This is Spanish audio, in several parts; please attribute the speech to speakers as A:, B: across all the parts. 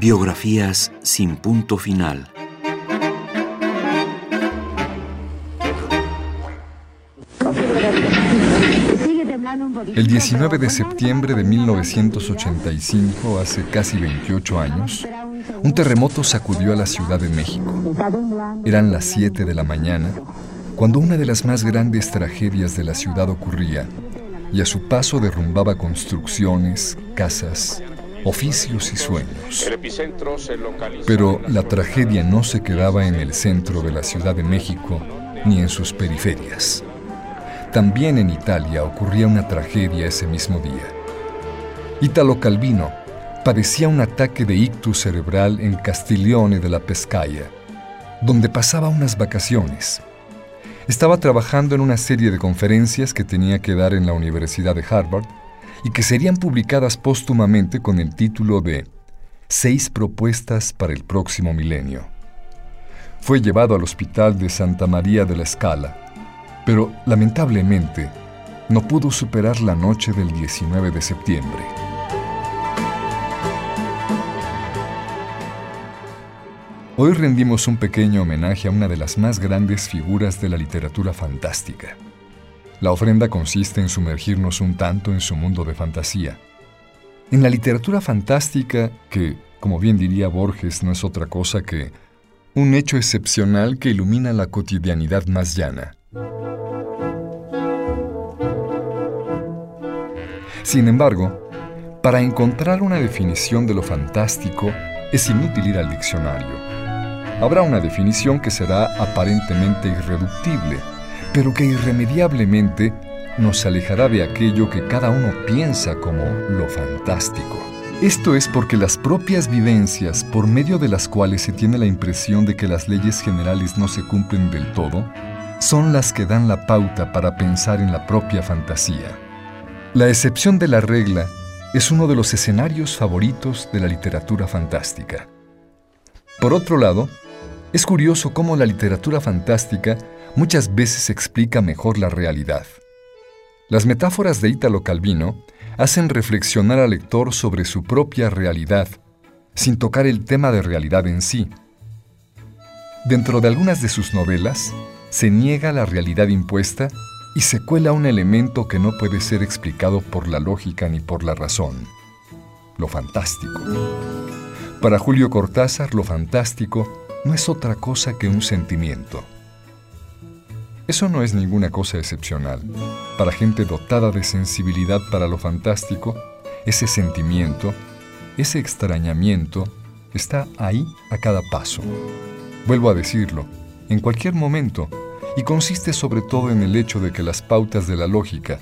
A: Biografías sin punto final.
B: El 19 de septiembre de 1985, hace casi 28 años, un terremoto sacudió a la Ciudad de México. Eran las 7 de la mañana cuando una de las más grandes tragedias de la ciudad ocurría y a su paso derrumbaba construcciones, casas, oficios y sueños. Pero la tragedia no se quedaba en el centro de la Ciudad de México ni en sus periferias. También en Italia ocurría una tragedia ese mismo día. Italo Calvino padecía un ataque de ictus cerebral en Castiglione de la Pescaia, donde pasaba unas vacaciones. Estaba trabajando en una serie de conferencias que tenía que dar en la Universidad de Harvard y que serían publicadas póstumamente con el título de Seis propuestas para el próximo milenio. Fue llevado al hospital de Santa María de la Scala, pero lamentablemente no pudo superar la noche del 19 de septiembre. Hoy rendimos un pequeño homenaje a una de las más grandes figuras de la literatura fantástica. La ofrenda consiste en sumergirnos un tanto en su mundo de fantasía. En la literatura fantástica, que, como bien diría Borges, no es otra cosa que un hecho excepcional que ilumina la cotidianidad más llana. Sin embargo, para encontrar una definición de lo fantástico, es inútil ir al diccionario. Habrá una definición que será aparentemente irreductible, pero que irremediablemente nos alejará de aquello que cada uno piensa como lo fantástico. Esto es porque las propias vivencias, por medio de las cuales se tiene la impresión de que las leyes generales no se cumplen del todo, son las que dan la pauta para pensar en la propia fantasía. La excepción de la regla es uno de los escenarios favoritos de la literatura fantástica. Por otro lado, es curioso cómo la literatura fantástica muchas veces explica mejor la realidad. Las metáforas de Ítalo Calvino hacen reflexionar al lector sobre su propia realidad, sin tocar el tema de realidad en sí. Dentro de algunas de sus novelas, se niega la realidad impuesta y se cuela un elemento que no puede ser explicado por la lógica ni por la razón, lo fantástico. Para Julio Cortázar, lo fantástico no es otra cosa que un sentimiento. Eso no es ninguna cosa excepcional. Para gente dotada de sensibilidad para lo fantástico, ese sentimiento, ese extrañamiento, está ahí a cada paso. Vuelvo a decirlo, en cualquier momento, y consiste sobre todo en el hecho de que las pautas de la lógica,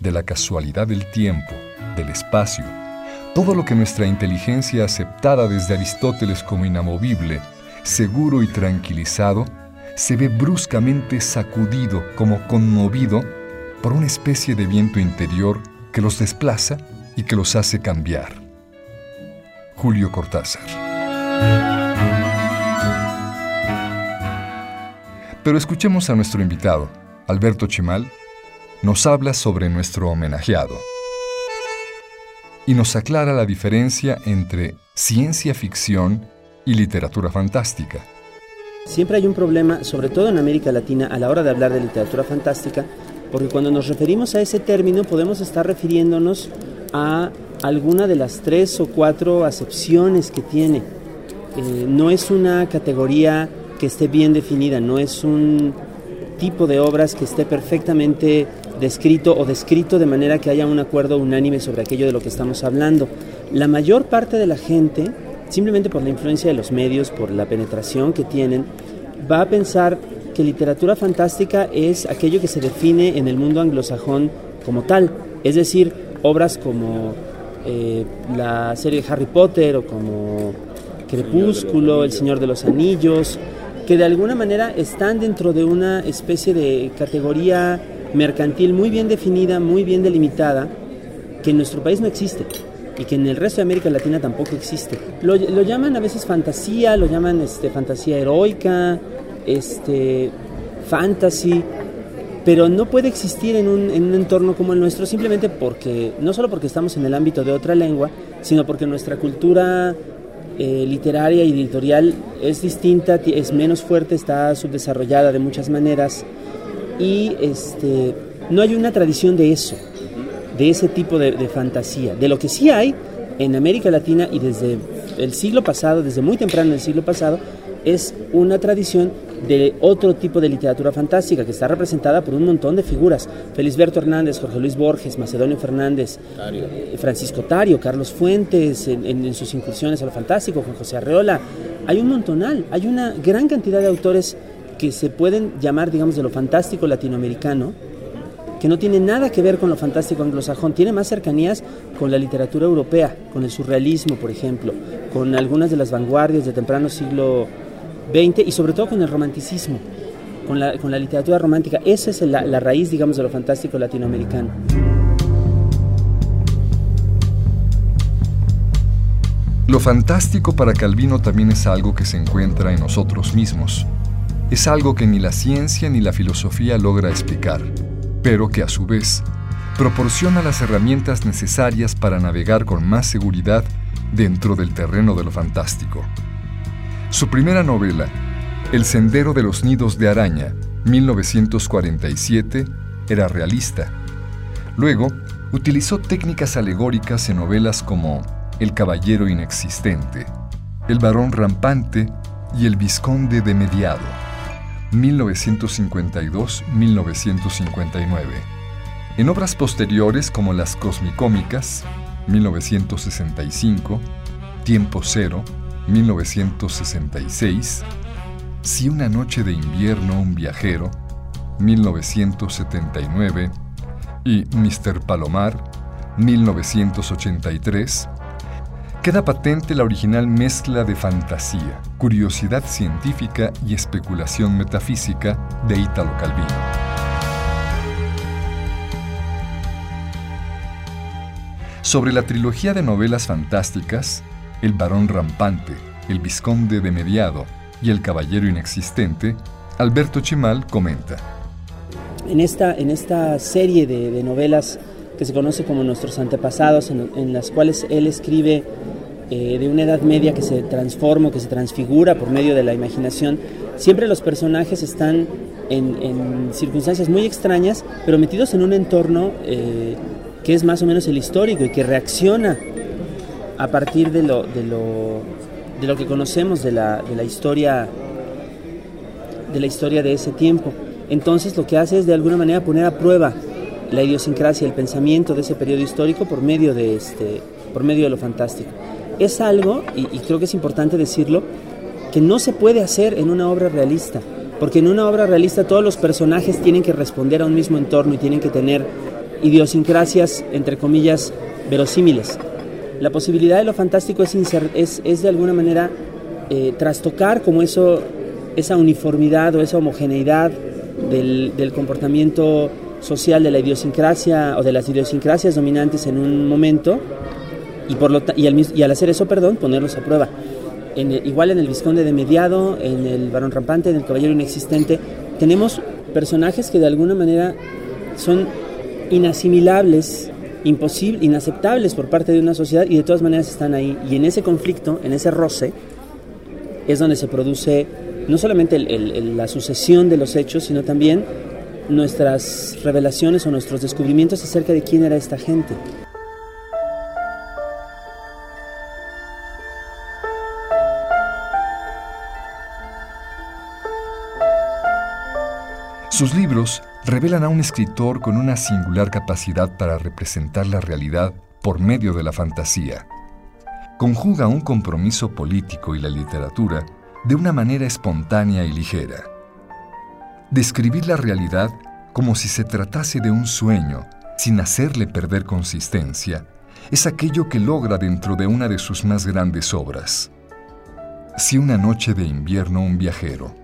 B: de la casualidad del tiempo, del espacio, todo lo que nuestra inteligencia aceptada desde Aristóteles como inamovible, seguro y tranquilizado, se ve bruscamente sacudido como conmovido por una especie de viento interior que los desplaza y que los hace cambiar. Julio Cortázar. Pero escuchemos a nuestro invitado, Alberto Chimal, nos habla sobre nuestro homenajeado y nos aclara la diferencia entre ciencia ficción y literatura fantástica.
C: Siempre hay un problema, sobre todo en América Latina, a la hora de hablar de literatura fantástica, porque cuando nos referimos a ese término podemos estar refiriéndonos a alguna de las tres o cuatro acepciones que tiene. Eh, no es una categoría que esté bien definida, no es un tipo de obras que esté perfectamente descrito o descrito de manera que haya un acuerdo unánime sobre aquello de lo que estamos hablando. La mayor parte de la gente, simplemente por la influencia de los medios, por la penetración que tienen, va a pensar que literatura fantástica es aquello que se define en el mundo anglosajón como tal, es decir, obras como eh, la serie de Harry Potter o como Crepúsculo, El Señor de los Anillos, que de alguna manera están dentro de una especie de categoría mercantil muy bien definida, muy bien delimitada, que en nuestro país no existe y que en el resto de América Latina tampoco existe. Lo, llaman a veces fantasía, lo llaman este, fantasía heroica, este, fantasy, pero no puede existir en un, en un entorno como el nuestro simplemente porque, no solo porque estamos en el ámbito de otra lengua, sino porque nuestra cultura eh, literaria y editorial es distinta, es menos fuerte, está subdesarrollada de muchas maneras y este, no hay una tradición de eso, de ese tipo de, de fantasía. De lo que sí hay en América Latina y desde el siglo pasado, desde muy temprano en el siglo pasado, es una tradición de otro tipo de literatura fantástica que está representada por un montón de figuras. Felisberto Hernández, Jorge Luis Borges, Macedonio Fernández, eh, Francisco Tario, Carlos Fuentes, en, sus incursiones a lo fantástico, Juan José Arreola. Hay un montonal, hay una gran cantidad de autores que se pueden llamar, digamos, de lo fantástico latinoamericano, que no tiene nada que ver con lo fantástico anglosajón, tiene más cercanías con la literatura europea, con el surrealismo, por ejemplo, con algunas de las vanguardias de temprano siglo XX y sobre todo con el romanticismo, con la, con la literatura romántica. Esa es la, la raíz, digamos, de lo fantástico latinoamericano.
B: Lo fantástico para Calvino también es algo que se encuentra en nosotros mismos. Es algo que ni la ciencia ni la filosofía logra explicar, pero que a su vez proporciona las herramientas necesarias para navegar con más seguridad dentro del terreno de lo fantástico. Su primera novela, El Sendero de los Nidos de Araña, 1947, era realista. Luego, utilizó técnicas alegóricas en novelas como El Caballero Inexistente, El Barón Rampante y El Visconde de Mediado, 1952-1959. En obras posteriores como Las Cosmicómicas, 1965, Tiempo Cero, 1966, Si una noche de invierno un viajero, 1979, y Mr. Palomar, 1983, queda patente la original mezcla de fantasía, curiosidad científica y especulación metafísica de Ítalo Calvino. Sobre la trilogía de novelas fantásticas, el barón rampante, el visconde de mediado y el caballero inexistente, Alberto Chimal comenta.
C: En esta, en esta serie de, novelas que se conoce como Nuestros Antepasados, en, las cuales él escribe eh, de una edad media que se transforma, que se transfigura por medio de la imaginación, siempre los personajes están en, circunstancias muy extrañas, pero metidos en un entorno eh, que es más o menos el histórico y que reacciona a partir de lo, de lo, de lo que conocemos de la, de la historia de la historia de ese tiempo. Entonces lo que hace es de alguna manera poner a prueba la idiosincrasia, el pensamiento de ese periodo histórico por medio de, este, por medio de lo fantástico. Es algo, y, creo que es importante decirlo, que no se puede hacer en una obra realista, porque en una obra realista todos los personajes tienen que responder a un mismo entorno y tienen que tener idiosincrasias, entre comillas, verosímiles. La posibilidad de lo fantástico es, de alguna manera eh, trastocar como eso, esa uniformidad o esa homogeneidad del, comportamiento social, de la idiosincrasia o de las idiosincrasias dominantes en un momento y, por lo y, al, y al hacer eso, perdón, ponerlos a prueba. Igual en el Visconde de Mediado, en el Barón Rampante, en el Caballero Inexistente, tenemos personajes que de alguna manera son inasimilables imposible, inaceptables por parte de una sociedad y de todas maneras están ahí. Y en ese conflicto, en ese roce, es donde se produce no solamente la sucesión de los hechos, sino también nuestras revelaciones o nuestros descubrimientos acerca de quién era esta gente.
B: Sus libros revelan a un escritor con una singular capacidad para representar la realidad por medio de la fantasía. Conjuga un compromiso político y la literatura de una manera espontánea y ligera. Describir la realidad como si se tratase de un sueño, sin hacerle perder consistencia, es aquello que logra dentro de una de sus más grandes obras. Si una noche de invierno un viajero,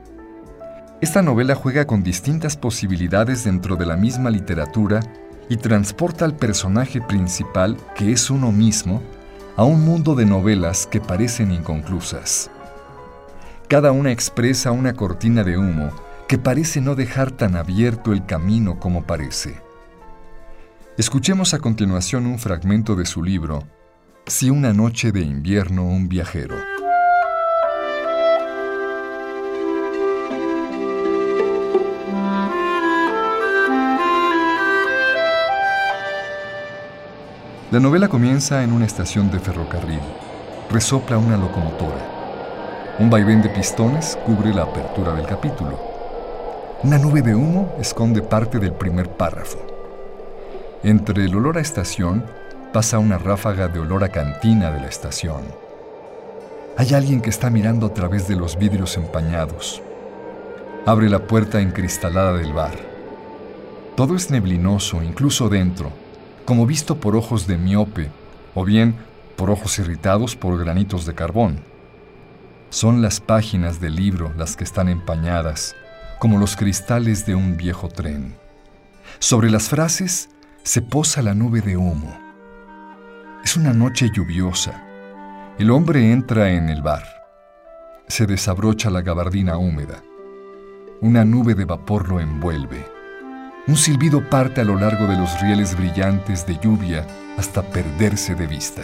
B: esta novela juega con distintas posibilidades dentro de la misma literatura y transporta al personaje principal, que es uno mismo, a un mundo de novelas que parecen inconclusas. Cada una expresa una cortina de humo que parece no dejar tan abierto el camino como parece. Escuchemos a continuación un fragmento de su libro, Si una noche de invierno un viajero. La novela comienza en una estación de ferrocarril. Resopla una locomotora. Un vaivén de pistones cubre la apertura del capítulo. Una nube de humo esconde parte del primer párrafo. Entre el olor a estación pasa una ráfaga de olor a cantina de la estación. Hay alguien que está mirando a través de los vidrios empañados. Abre la puerta encristalada del bar. Todo es neblinoso, incluso dentro, como visto por ojos de miope o bien por ojos irritados por granitos de carbón. Son las páginas del libro las que están empañadas, como los cristales de un viejo tren. Sobre las frases se posa la nube de humo. Es una noche lluviosa. El hombre entra en el bar. Se desabrocha la gabardina húmeda. Una nube de vapor lo envuelve. Un silbido parte a lo largo de los rieles brillantes de lluvia hasta perderse de vista.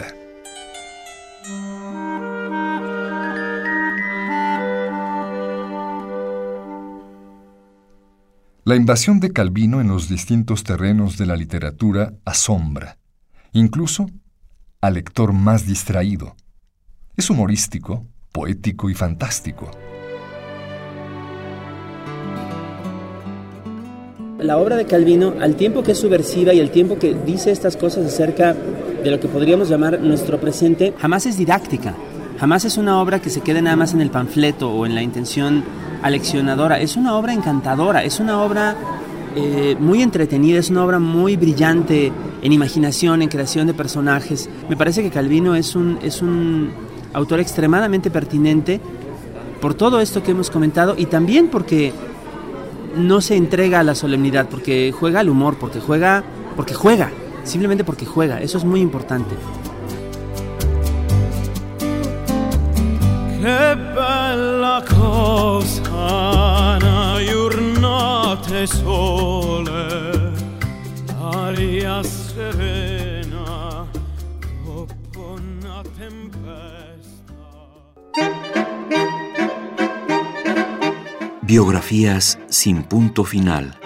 B: La invasión de Calvino en los distintos terrenos de la literatura asombra, incluso al lector más distraído. Es humorístico, poético y fantástico.
C: La obra de Calvino, al tiempo que es subversiva y al tiempo que dice estas cosas acerca de lo que podríamos llamar nuestro presente, jamás es didáctica. Jamás es una obra que se quede nada más en el panfleto o en la intención aleccionadora. Es una obra encantadora, es una obra eh, muy entretenida, es una obra muy brillante en imaginación, en creación de personajes. Me parece que Calvino es un, es un autor extremadamente pertinente por todo esto que hemos comentado y también porque no se entrega a la solemnidad, porque juega al humor, porque juega, porque juega, simplemente porque juega. Eso es muy importante.
D: Bella
A: Biografías sin punto final.